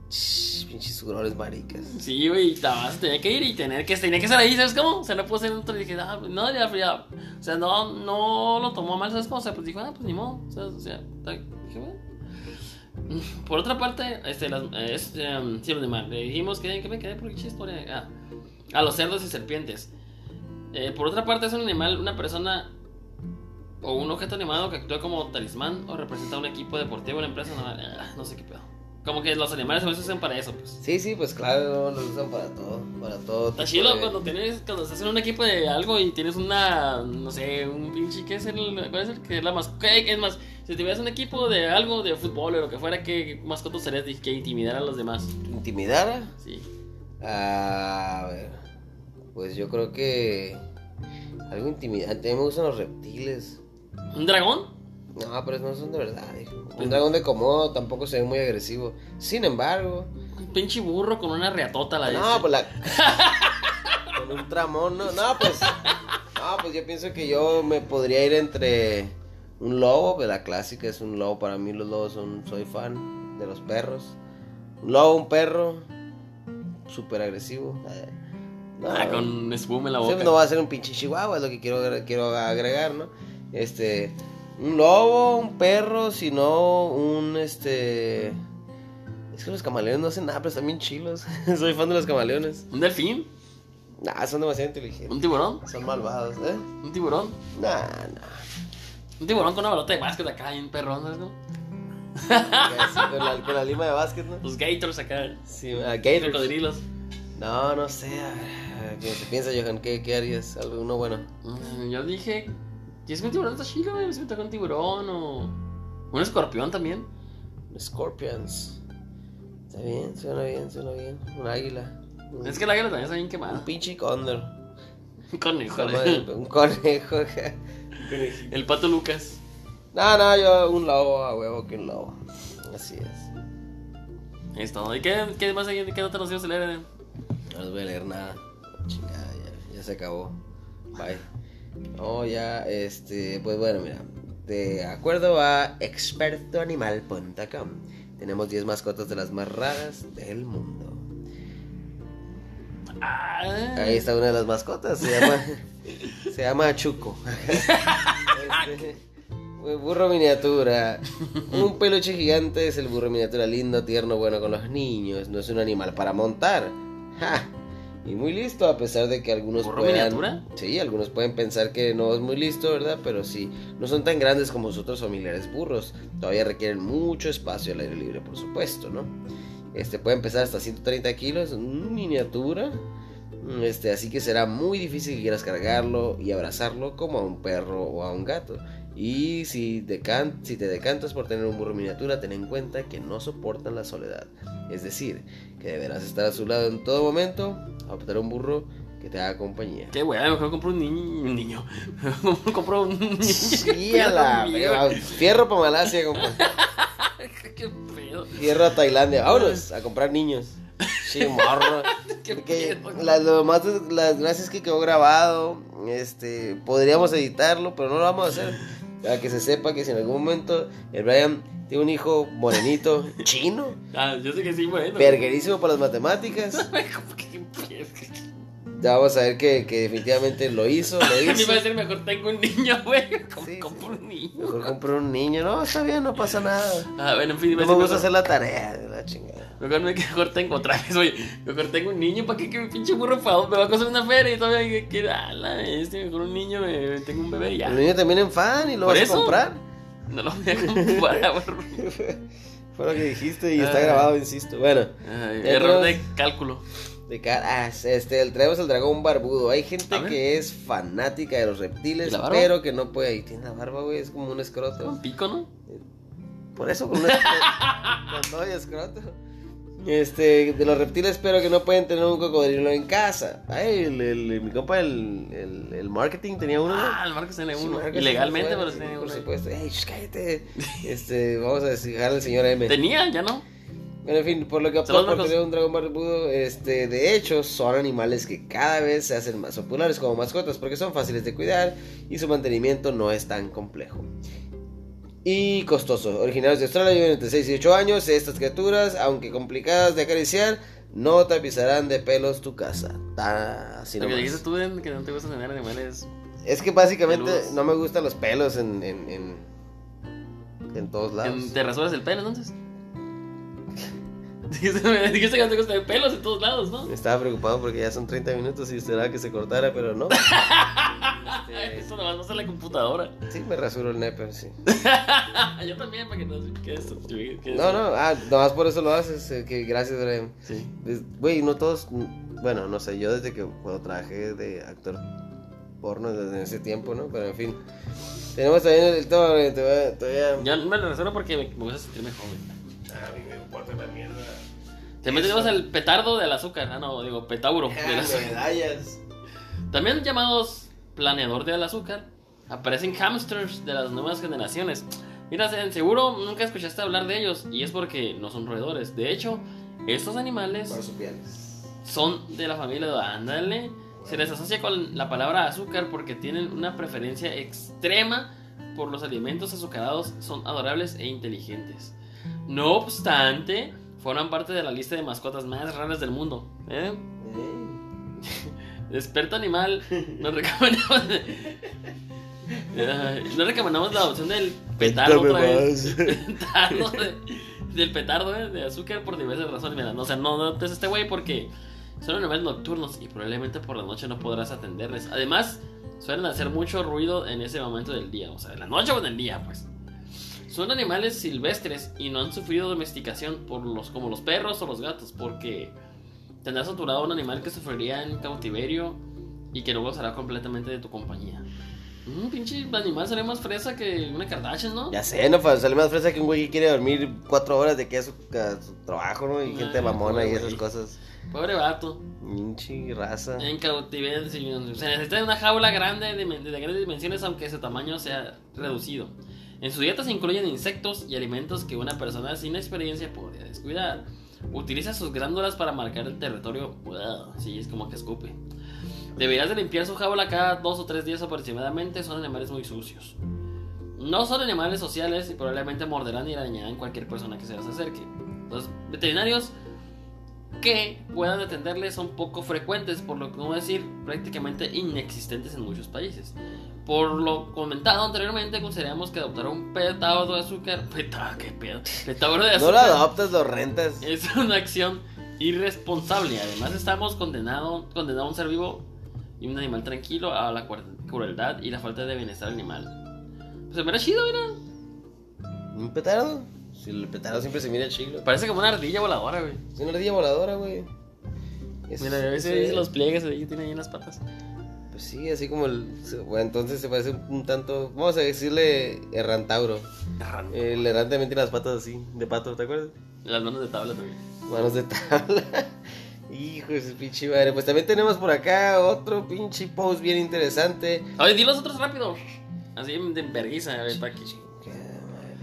Shh, pinches hurrones maricas. Sí, güey, estaba, tenía que ir y tener que, tenía que ser ahí, ¿sabes cómo? O sea, no puedo ser en otro. Y dije, ah, no, ya, ya. O sea, no, no lo tomó mal, ¿sabes cómo? O sea, pues dijo, ah, pues ni modo. Sea, o sea dije, bueno. Por otra parte, este, las, eh, este, um, le dijimos que, que me quedé por qué historia. Ah, a los cerdos y serpientes. Eh, por otra parte, es un animal, una persona o un objeto animado que actúa como talismán o representa un equipo deportivo, una empresa, no, ah, no sé qué pedo. Como que los animales a veces usan para eso, pues. Sí, sí, pues claro, los usan para todo. Para todo. Está chido de- cuando tienes, cuando estás en un equipo de algo y tienes una, no sé, un pinche, ¿qué es el, cuál es el que es la mascota? Es más, si tuvieras un equipo de algo, de fútbol o lo que fuera, ¿qué mascota serías que intimidar a los demás? ¿Intimidara? Sí. A ver. Pues yo creo que. Algo intimidante. A mí me gustan los reptiles. ¿Un dragón? No, pero no son de verdad, hijo. Un dragón de Komodo tampoco se ve muy agresivo. Sin embargo. Un pinche burro con una riatota a la No, pues la. Con un tramón, no. No, pues. No, pues yo pienso que yo me podría ir entre un lobo, pues la clásica es un lobo. Para mí los lobos son. Soy fan de los perros. Un lobo, un perro. Súper agresivo. No, Ah, con espuma en la Sí, boca. no va a ser un pinche chihuahua, es lo que quiero, quiero agregar, ¿no? Este, un lobo, un perro, sino un, este... Es que los camaleones no hacen nada, pero están bien chilos. Soy fan de los camaleones. ¿Un delfín? Nah, son demasiado inteligentes. ¿Un tiburón? Son malvados, ¿eh? ¿Un tiburón? Nah, nah. Un tiburón con una balota de básquet acá y un perrón, ¿sabes? no? Con, la, con la lima de básquet, ¿no? Los gators acá. Sí, ah, gators. Cocodrilos. No, no sé. a ver, ¿Qué te piensas, Johan? ¿Qué, qué harías? Algo uno bueno. Mm, Yo dije, ¿y es que un tiburón está chido, güey? Si me toca un tiburón o un escorpión también. Scorpions. Está bien, suena bien, suena bien. Un águila. Un, Es que el águila también está bien un quemada. pinche cóndor. Un conejo. Un conejo. El pato Lucas. No, no, yo un lobo a huevo que un lobo. Así es. Es todo. ¿Y qué, qué más hay? ¿Qué otras noticias se leen? No les voy a leer nada. Chingada, ya, ya se acabó. Bye. Oh, ya, este, pues bueno, mira. De acuerdo a expertoanimal.com, tenemos 10 mascotas de las más raras del mundo. Ah, Ahí está una de las mascotas, se llama, se llama Chuco. Este, burro miniatura. Un peluche gigante es el burro miniatura lindo, tierno, bueno con los niños. No es un animal para montar. ¡Ja! Y muy listo, a pesar de que algunos ¿Burro puedan... miniatura? Sí, algunos pueden pensar que no es muy listo, ¿verdad? Pero sí, no son tan grandes como sus otros familiares burros. Todavía requieren mucho espacio al aire libre, por supuesto, ¿no? Este puede pesar hasta 130 kilos, miniatura. Este, así que será muy difícil que quieras cargarlo y abrazarlo como a un perro o a un gato. Y si, decan- si te decantas por tener un burro miniatura, ten en cuenta que no soportan la soledad. Es decir, que deberás estar a su lado en todo momento, optar un burro que te haga compañía. Qué weá, mejor compro un niño. Un niño. compro un niño. Sí, a la Conmigo. verga. Fierro para Malasia, compa. Qué pedo. Fierro a Tailandia. Vámonos a comprar niños. Sí, morro. Porque la- lo más las gracias que quedó grabado, este, podríamos editarlo, pero no lo vamos a hacer. Para que se sepa que si en algún momento el Brian tiene un hijo morenito, chino, Ah, yo sé que sí, bueno. verguerísimo para las matemáticas. ya vamos a ver que, que definitivamente lo hizo, lo A mí me hizo. va a decir mejor tengo un niño, güey. Com- Sí, compro un niño. Mejor compró un niño, no, está bien, no pasa nada. Ah, bueno, en fin, No me gusta mejor- hacer la tarea de la chingada. Mejor, me- mejor tengo otra vez, güey. Mejor tengo un niño, ¿para qué que mi pinche burro pa- me va a costar una feria y todavía que quiero, ala, este, mejor un niño, me, tengo un bebé y ya. El niño también en fan y lo ¿Por vas eso? a comprar. No lo voy a comprar. Fue lo que dijiste y está Ah. grabado, insisto. Bueno, Error creo- de cálculo. De cara, ah, este, el traemos el dragón barbudo. Hay gente que es fanática de los reptiles, pero que no puede. Tiene la barba, güey, es como un escroto. Con pico, ¿no? Por eso, con un escroto. escroto. Este, de los reptiles, pero que no pueden tener un cocodrilo en casa. Ay, el, el- mi compa, el, el, marketing tenía uno. ¿no? Ah, el tiene Sí, uno. marketing, Ilegalmente, pero sí, tiene Por uno. supuesto. Ey, cállate. Este, vamos a dejar al señor M. Tenía, ya no. Bueno, en fin, por lo que Marcos. tener un dragón barbudo, este, de hecho, son animales que cada vez se hacen más populares como mascotas porque son fáciles de cuidar y su mantenimiento no es tan complejo. Y costoso. Originarios de Australia viven entre 6 y 8 años. Estas criaturas, aunque complicadas de acariciar, no tapizarán de pelos tu casa. Ta- así Lo que dijiste tú, Den, que no te gusta tener animales. Es que básicamente Peludos. no me gustan los pelos en, en, en, en todos lados. ¿Te rasuras el pelo entonces? Dijiste me que no te gustan pelos en todos lados, ¿no? Estaba preocupado porque ya son 30 minutos y esperaba que se cortara, pero no. Eso nomás no está en la computadora. Sí, me rasuro el nepe, sí. Yo también, para que no se quede esto. que No, eso- no, ah, nomás por eso lo haces. eh, que gracias, Brian. Sí. Güey, no todos. Bueno, no sé, yo desde que cuando trabajé de actor porno desde ese tiempo, ¿no? Pero en fin. Tenemos también el tema, Brian, te voy a- todavía. Yo me lo rasuro porque me, me gusta sentirme joven. Ah, mi güey, importa la mierda. También tenemos el petardo del azúcar. Ah, no, digo, petauro del Ah, azúcar. medallas. También llamados planeador del azúcar, aparecen hamsters de las nuevas generaciones. Mira, seguro nunca escuchaste hablar de ellos y es porque no son roedores. De hecho, estos animales son de la familia de Ándale. Se les asocia con la palabra azúcar porque tienen una preferencia extrema por los alimentos azucarados, son adorables e inteligentes. No obstante, forman parte de la lista de mascotas más raras del mundo. ¿eh? Experto animal, nos recomendamos. No recomendamos la opción del petardo otra vez. Petardo de- del petardo eh, de azúcar por diversas razones. Mira, no, o sea, no notes este güey porque son animales nocturnos y probablemente por la noche no podrás atenderles. Además, suelen hacer mucho ruido en ese momento del día, o sea, en la noche o en el día, pues. Son animales silvestres y no han sufrido domesticación por los, como los perros o los gatos, porque tendrás saturado a un animal que sufriría en cautiverio y que luego será completamente de tu compañía. Un pinche animal sería más fresa que una Kardashian, ¿no? Ya sé, no fa- sale más fresa que un güey que quiere dormir cuatro horas de que a su, su trabajo, ¿no? Y gente Ay, mamona y esas cosas. Pobre vato. Minchi raza. En cautiverio se necesita una jaula grande de, de grandes dimensiones aunque su tamaño sea reducido. En su dieta se incluyen insectos y alimentos que una persona sin experiencia podría descuidar. Utiliza sus glándulas para marcar el territorio. Wow, sí, es como que escupe. Deberías de limpiar su jaula cada dos o tres días aproximadamente. Son animales muy sucios. No son animales sociales y probablemente morderán y arañarán cualquier persona que se les acerque. Los veterinarios que puedan atenderles son poco frecuentes, por lo que no decir prácticamente inexistentes en muchos países. Por lo comentado anteriormente, consideramos que adoptar un petauro de azúcar, petauro, qué pedo, petauro de No azúcar, lo adoptas, lo rentas. es una acción irresponsable. Además, estamos condenados condenado a un ser vivo y un animal tranquilo a la crueldad y la falta de bienestar animal. Pues se me era chido, mira. ¿Un petardo? Si el petardo siempre se mira chido. Parece como una ardilla voladora, güey. Es una ardilla voladora, güey. Mira, a veces sí. los pliegues ahí tiene ahí en las patas. Pues sí, así como el. entonces se parece un tanto. Vamos a decirle errantauro. El errante también tiene las patas así, de pato, ¿te acuerdas? Las manos de tabla también. Manos de tabla. Hijo de su pinche madre. Pues también tenemos por acá otro pinche post bien interesante. Oye, di los otros rápido. Así de enverguiza, a ver, para que.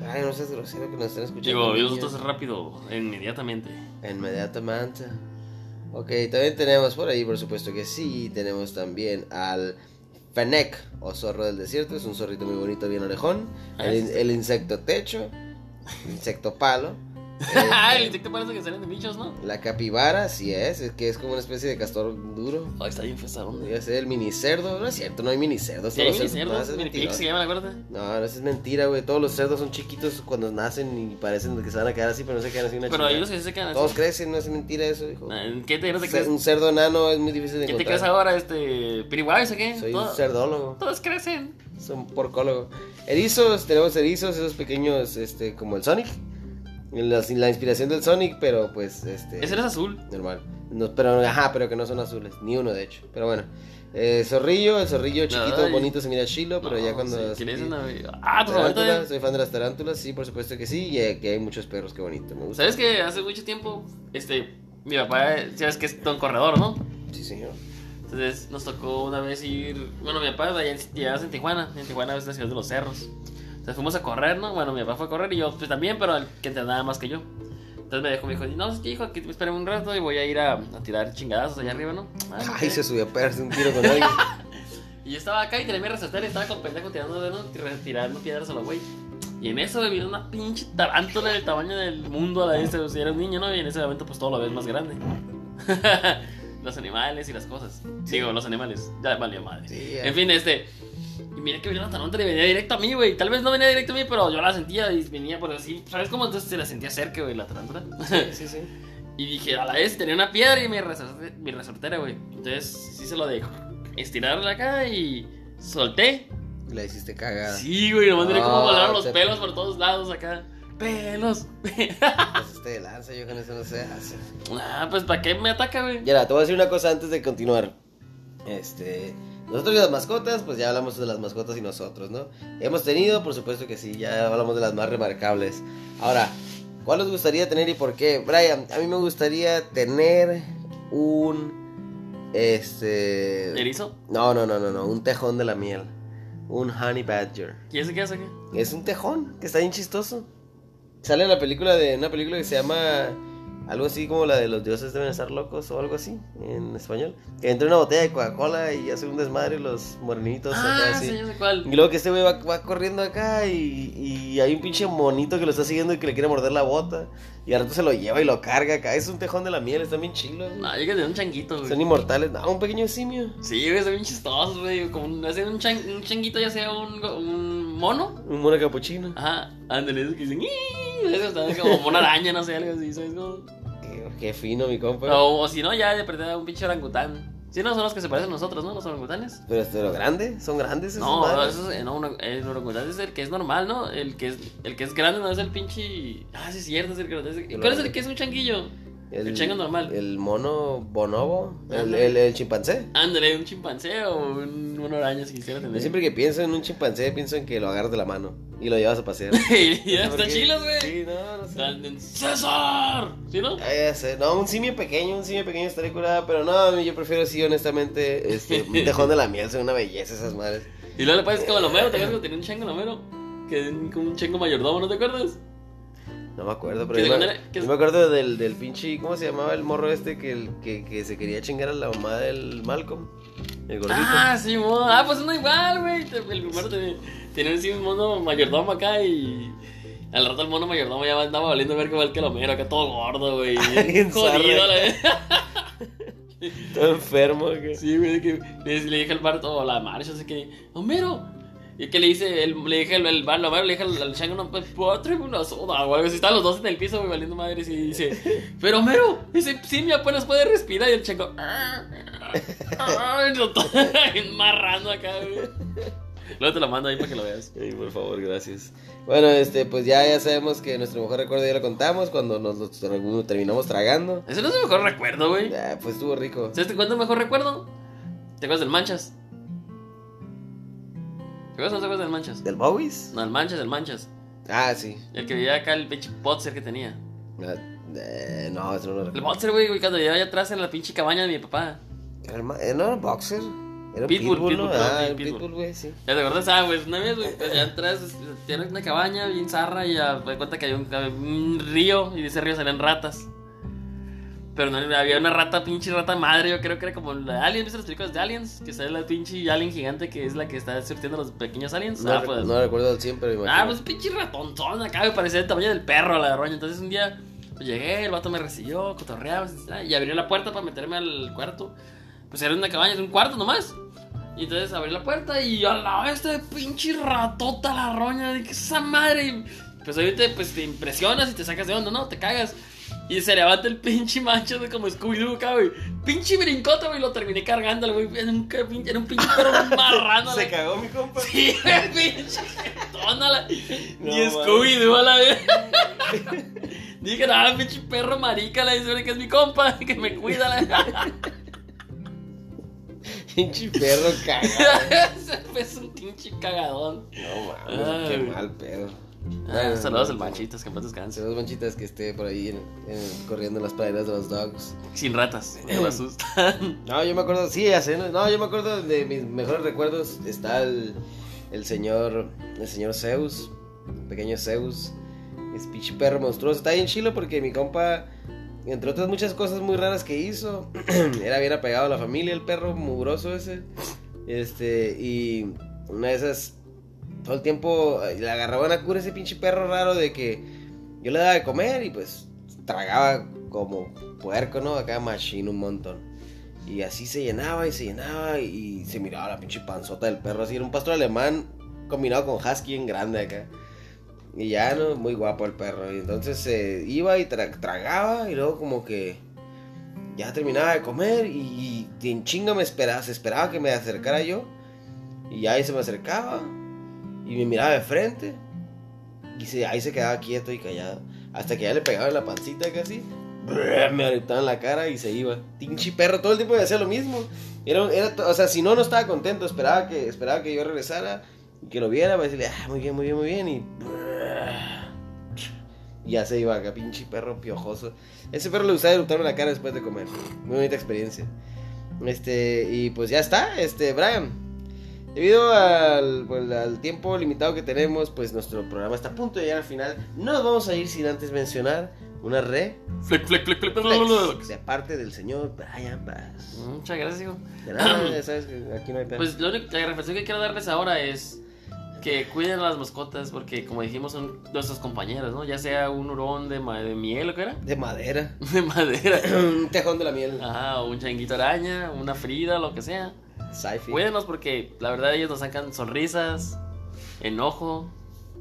Ay, no seas grosero que nos están escuchando. Digo, di los otros rápido, inmediatamente. Inmediatamente. Ok, también tenemos por ahí, por supuesto que sí. Tenemos también al Fennec o zorro del desierto. Es un zorrito muy bonito, bien orejón. Ah, El, el insecto techo. Insecto palo. Ah, el insecto parece que salen de bichos, ¿no? la capibara, sí es, es que es como una especie de castor duro. Ay, está bien festado. Ya sé, el mini cerdo, no es cierto, no hay mini cerdos. Sí, hay todos mini los cerdos- no, se. No, no, eso es mentira, güey. Todos los cerdos son chiquitos cuando nacen y parecen que se van a quedar así, pero no se quedan así una Pero chingada. ellos sí se quedan así. Todos crecen, no es mentira eso, hijo. ¿En ¿Qué te, no te crees? Un cerdo enano es muy difícil de ¿Qué te encontrar. crees ahora, este. Piriwais o qué? Soy un cerdólogo, Todos crecen. soy un porcólogo. Erizos, tenemos erizos, esos pequeños, este, como el Sonic. La, la inspiración del Sonic, pero pues, este... Ese eres azul. Normal. No, pero, ajá, pero que no son azules, ni uno de hecho. Pero bueno. Eh, zorrillo, el zorrillo chiquito, bonito, se mira chilo, pero ya No, cuando... sí, ¿quieres una- Ah, Tarántula, favorita. soy fan de las tarántulas, sí, por supuesto que sí, y aquí hay muchos perros, qué bonito, me gusta. ¿Sabes que hace mucho tiempo este, mi papá, sabes que es todo un corredor, ¿no? Sí, señor. Entonces nos tocó una vez ir, bueno, mi papá allá en, en Tijuana, en Tijuana es la ciudad de los cerros. Entonces fuimos a correr, ¿no? Bueno, mi papá fue a correr y yo pues también, pero el que entrenaba más que yo. Entonces me dijo, me dijo, no, es que hijo, aquí me esperen un rato y voy a ir a, a tirar chingadazos allá arriba, ¿no? Ah, Ay, ok. se subió a pegarse un tiro con alguien. Y yo estaba acá y tenía mi resaltar y estaba con pendejo tirando, ¿no? Tir- tirando piedras a los güey. Y en eso me vino una pinche tarántula del tamaño del mundo a la vez. O sea, era un niño, ¿no? Y en ese momento, pues todo lo ves más grande. los animales y las cosas. Digo, los animales. Ya valió madre. Sí, en fin, este. Y mira que venía una tarántula y venía directo a mí, güey. Tal vez no venía directo a mí, pero yo la sentía y venía por así. ¿Sabes cómo? Entonces se la sentía cerca, güey, la tarántula. Sí, sí. Y dije, a la vez tenía una piedra y mi, resorte- mi resortera, güey. Entonces sí se lo dejo. Estirarla acá y solté. La hiciste cagada. Sí, güey, nomás miré cómo Ah, volaron los te- pelos por todos lados acá. Pelos. Pues este de lanza, yo con eso no se hace. ah, pues ¿para qué me ataca, güey? Ya, te voy a decir una cosa antes de continuar. Este. Nosotros y las mascotas, pues ya hablamos de las mascotas y nosotros, ¿no? Hemos tenido, por supuesto que sí, ya hablamos de las más remarcables. Ahora, ¿cuál os gustaría tener y por qué? Brian, a mí me gustaría tener un. Este. ¿Erizo? No, no, no, no, no, un tejón de la miel. Un honey badger. ¿Y ese qué hace qué? Es un tejón que está bien chistoso. Sale en la película de una película que se llama algo así como la de los dioses deben estar locos o algo así en español. Que entra una botella de Coca-Cola y hace un desmadre los morenitos acá Ah, así. cuál. Y luego que este güey va, va corriendo acá y, y hay un pinche monito que lo está siguiendo y que le quiere morder la bota. Y al rato se lo lleva y lo carga acá. Es un tejón de la miel, está bien chilo. güey. No, yo que tenía un changuito, güey. Son inmortales. No, un pequeño simio. Sí, güey, son bien chistosos, güey. Como un, hacen un, chan- un changuito, ya sea un, un mono. Un mono capuchino. Ajá, ándale, esos que dicen. Esos también como una araña, no sé, algo así, ¿sabes? Como... Qué, qué fino, mi compa. O, o si no, ya de perder a un pinche orangután. Sí, no, son los que se parecen a nosotros, ¿no? Los orangutanes. Pero este lo grande, son grandes esos No, madres? eso es, no, uno- el orangután es el que es normal, ¿no? El que es, el que es grande no es el pinche. Ah, sí, es cierto, es el que es ¿Cuál es el que es un changuillo? El chango normal. El mono bonobo. El, el, el chimpancé. Ándale, un chimpancé o un, una araña si quisiera Yo tener. siempre que pienso en un chimpancé, pienso en que lo agarras de la mano y lo llevas a pasear. y No ya por está chilos, güey. Sí, no, no sé. ¡César! ¿Sí, no? Ah, ya sé. No, un simio pequeño, un simio pequeño estaría curado, pero no, yo prefiero sí, honestamente, este, un tejón de la miel, son una belleza esas madres. Y luego le pones como Lomero, ¿te acuerdas que tenía un chango Lomero? Que como un chango mayordomo, ¿no te acuerdas? No me acuerdo, pero ¿Qué yo me, yo acuerdo del, del pinche, ¿cómo se llamaba el morro este que, el- que, que se quería chingar a la mamá del Malcolm? El gordito. Ah, sí, mo. Ah, pues uno igual, güey. El primero tiene así un mono mayordomo acá y. Al rato el mono mayordomo ya andaba valiendo ver que igual que Lomero, acá todo gordo, güey. Jodido, la vez. Todo enfermo. que- Sí, güey, que le, le dije al bar todo, la marcha, así que, Homero. Y que le dice, el, le dije al el Homero, le dije al, al chango, no, pues, pues, tráeme una soda o algo así. Estaban los dos en el piso, güey, valiendo madres. Y dice, pero Homero, ese simio apenas puede respirar. Y el chango, "Ah, lo to- marrando acá, güey. Luego te lo mando ahí para que lo veas. Ay, por favor, gracias. Bueno, este, pues ya, ya sabemos que nuestro mejor recuerdo ya lo contamos cuando nos lo terminamos tragando. Ese no es el mejor recuerdo, güey. Ah, pues estuvo rico. ¿Sabes te cuento el mejor recuerdo? ¿Te acuerdas del Manchas? ¿Te acuerdas o del Manchas? ¿Del Bowies? No, el Manchas, el Manchas. Ah, sí. El que vivía acá, el pinche Potser que tenía. Ah, eh, no, eso no lo El recuerdo. Potser, güey, güey, cuando vivía allá atrás en la pinche cabaña de mi papá. El eh, ¿No era boxer? Era Pitbull, pitbull, ¿no? pitbull, Ah, sí, el pitbull. pitbull, güey, sí. ¿Ya te acuerdas? Ah, pues una vez, güey, pues allá atrás tiene una cabaña bien zarra y ya me di cuenta que había un, un río y de ese río salían ratas. Pero no, había una rata, pinche rata madre, yo creo que era como la de Aliens, ¿viste las películas de Aliens? Que sale la pinche alien gigante que es la que está surtiendo a los pequeños aliens. No, ah, pues. no recuerdo al 100, pero me imagino. Ah, pues pinche ratonzón acá, me parecía el tamaño del perro la roña. Entonces un día pues, llegué, el vato me recibió, cotorreaba y abrió la puerta para meterme al cuarto. Pues era una cabaña, es un cuarto nomás. Y entonces abrí la puerta y a la de pinche ratota la roña, de que esa madre. Pues ahorita pues te impresionas y te sacas de onda, ¿no? Te cagas. Y se levanta el pinche macho de como Scooby-Doo güey. Pinche brincota, güey. Lo terminé cargándolo, güey. Era un, era un pinche perro marrano. Se cagó mi compa. Sí, pinche tónala. No, Ni Scooby-Doo a la vez. Dije, nada, pinche perro marica, la dice que es mi compa, que me cuida la. Pinche perro cagado. Es un pinche cagadón. No mames, qué mal pedo. Ah, saludos al Manchitas, que en paz descanse. Saludos manchitas que esté por ahí en- en- corriendo en las praderas de los dogs. Sin ratas, no asustan. No, yo me acuerdo, sí, sé, ¿no? No, yo me acuerdo de mis mejores recuerdos. Está el, el señor, el señor Zeus, pequeño Zeus. Es pinche perro monstruoso. Está bien chilo porque mi compa, entre otras muchas cosas muy raras que hizo, era bien apegado a la familia, el perro mugroso ese. Este, y una de esas, todo el tiempo eh, le agarraba una cura a ese pinche perro raro de que yo le daba de comer y pues tragaba como puerco, ¿no? Acá machine un montón. Y así se llenaba y se llenaba y se miraba la pinche panzota del perro. Así era un pastor alemán combinado con husky en grande acá. Y ya, ¿no? Muy guapo el perro. Y entonces se iba y tra- tragaba y luego como que ya terminaba de comer y, y en chinga me esperaba, se esperaba que me acercara yo. Y ahí se me acercaba y me miraba de frente. Y se- ahí se quedaba quieto y callado. Hasta que ya le pegaba en la pancita casi. Me aventaba en la cara y se iba. Pinche perro, todo el tiempo hacía lo mismo. Era, era, o sea, si no, no estaba contento. Esperaba que, esperaba que yo regresara y que lo viera para decirle, ah, muy bien, muy bien, muy bien. Y ya se iba acá, pinche perro piojoso. Ese perro le gustaba eructarme la cara después de comer. Muy bonita experiencia. Este, y pues ya está, este, Brian. Debido al, pues, al tiempo limitado que tenemos, pues nuestro programa está a punto de llegar al final. No nos vamos a ir sin antes mencionar una re Flick, flick, flick, flick, flex de parte del señor Brian Bass. Muchas gracias, hijo. De nada, ya sabes que aquí no hay pedo. Pues lo único, la reflexión que quiero darles ahora es que cuiden a las mascotas porque como dijimos son nuestros compañeros, ¿no? Ya sea un hurón de, ma- de miel o qué era, De madera. de madera, un tejón de la miel. ajá, o un changuito araña, una frida, lo que sea. Sci-fi. Cuídenos porque la verdad ellos nos sacan sonrisas, enojo,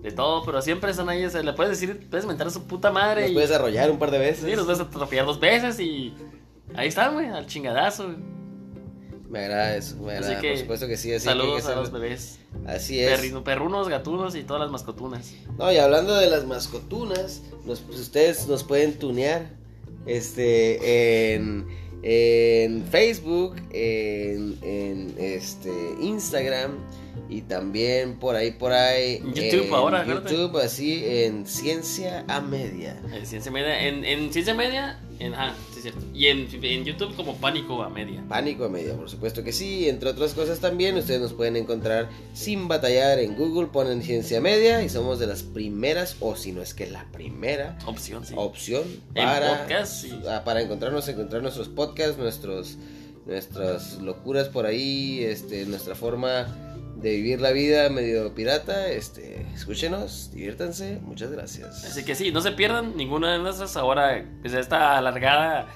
de todo, pero siempre están ahí, o sea, le puedes decir, puedes mentar a su puta madre Nos y puedes arrollar un par de veces. sí, los puedes atropellar dos veces y ahí están, güey, al chingadazo. güey. Me agrada eso, me Así agrada. que, Por supuesto que sí. Así Saludos que hay a que los bebés, Así es. perrino- perrunos, gatunos y todas las mascotunas. No, y hablando de las mascotunas, nos- pues, ustedes nos pueden tunear este, en, en Facebook, en, en, este, Instagram y también por ahí, por ahí. En YouTube en ahora. YouTube, así en Ciencia a Media. En ciencia media, en, en ciencia media, en, cierto. Y en, en YouTube como pánico a media. Pánico a Media, por supuesto que sí. Entre otras cosas también, ustedes nos pueden encontrar sin batallar en Google, ponen Ciencia Media y somos de las primeras, o si no es que la primera. Opción, sí. opción para, podcast, sí. ah, para encontrarnos, encontrar nuestros podcasts, nuestros, nuestras locuras por ahí, este, nuestra forma de vivir la vida medio pirata, este, escúchenos, diviértanse, muchas gracias. Así que sí, no se pierdan ninguna de nuestras. Ahora, pues esta alargada,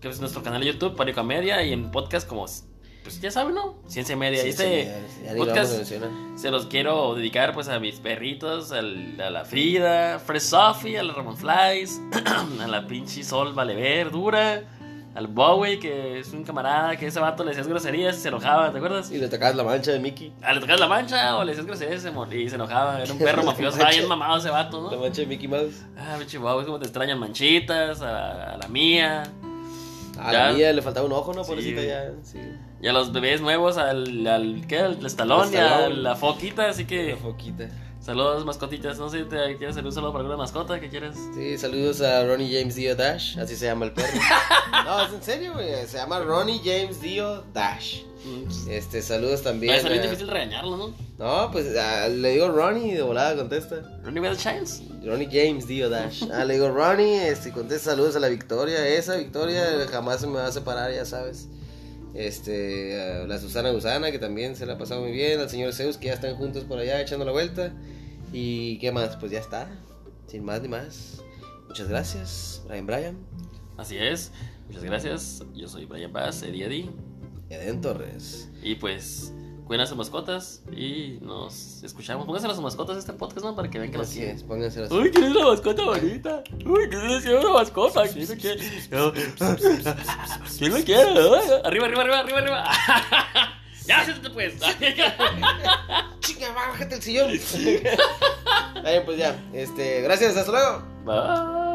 que es nuestro canal de YouTube, Pánico a Media, y en podcast como, pues ya saben, ¿no? Ciencia Media. Y este podcast se los quiero dedicar pues a mis perritos, al- a la Frida, Fresh Sophie, a la Ramon Flies, a la pinche Sol Valever, dura, al Bowie, que es un camarada que ese vato le decías groserías y se enojaba, ¿te acuerdas? Y le tocabas la mancha de Mickey. Ah, le tocabas la mancha o le decías groserías y se, enojaba. Era un perro mafioso, estaba bien mamado ese vato, La ¿no? mancha de Mickey Mouse. Ah, pinche Bowie, como te extrañan manchitas, a, a la mía. A Ya. la mía le faltaba un ojo, ¿no? Sí, Pobrecita güey. ya. Sí. Y a los bebés nuevos, al, al ¿qué? Al estalón y a la foquita, así que... Una foquita. Saludos, mascotitas. No sé si te quieres hacer un saludo para alguna mascota que quieras. Sí, saludos a Ronnie James Dio Dash, así se llama el perro. no, es en serio, güey. Se llama Ronnie James Dio Dash. Este, saludos también. Es a- difícil regañarlo, ¿no? No, pues le digo Ronnie y de volada contesta. Ronnie a chance. Ronnie James Dio Dash. Ah, le digo Ronnie, este, contesta saludos a la Victoria. Esa Victoria jamás se me va a separar, ya sabes. Este, a la Susana Gusana, que también se la ha pasado muy bien. Al señor Zeus, que ya están juntos por allá echando la vuelta. Y qué más, pues ya está. Sin más ni más. Muchas gracias, Brian Brian. Así es. Muchas gracias. Yo soy Brian Bass, Eddie Eddie. Eden Torres. Y pues, cuiden a sus mascotas y nos escuchamos. Pónganse a sus mascotas este podcast, ¿no? Para que vean que quieren. es, pónganse así. Uy, ¿quién es una mascota bonita? Uy, ¿quién es una mascota? ¿Quién lo quiere? ¿Quién lo quiere? Arriba, arriba, arriba, arriba, arriba. ya, siéntate pues. Chica, bájate el sillón. Bien, pues ya. Este, gracias, hasta luego. Bye.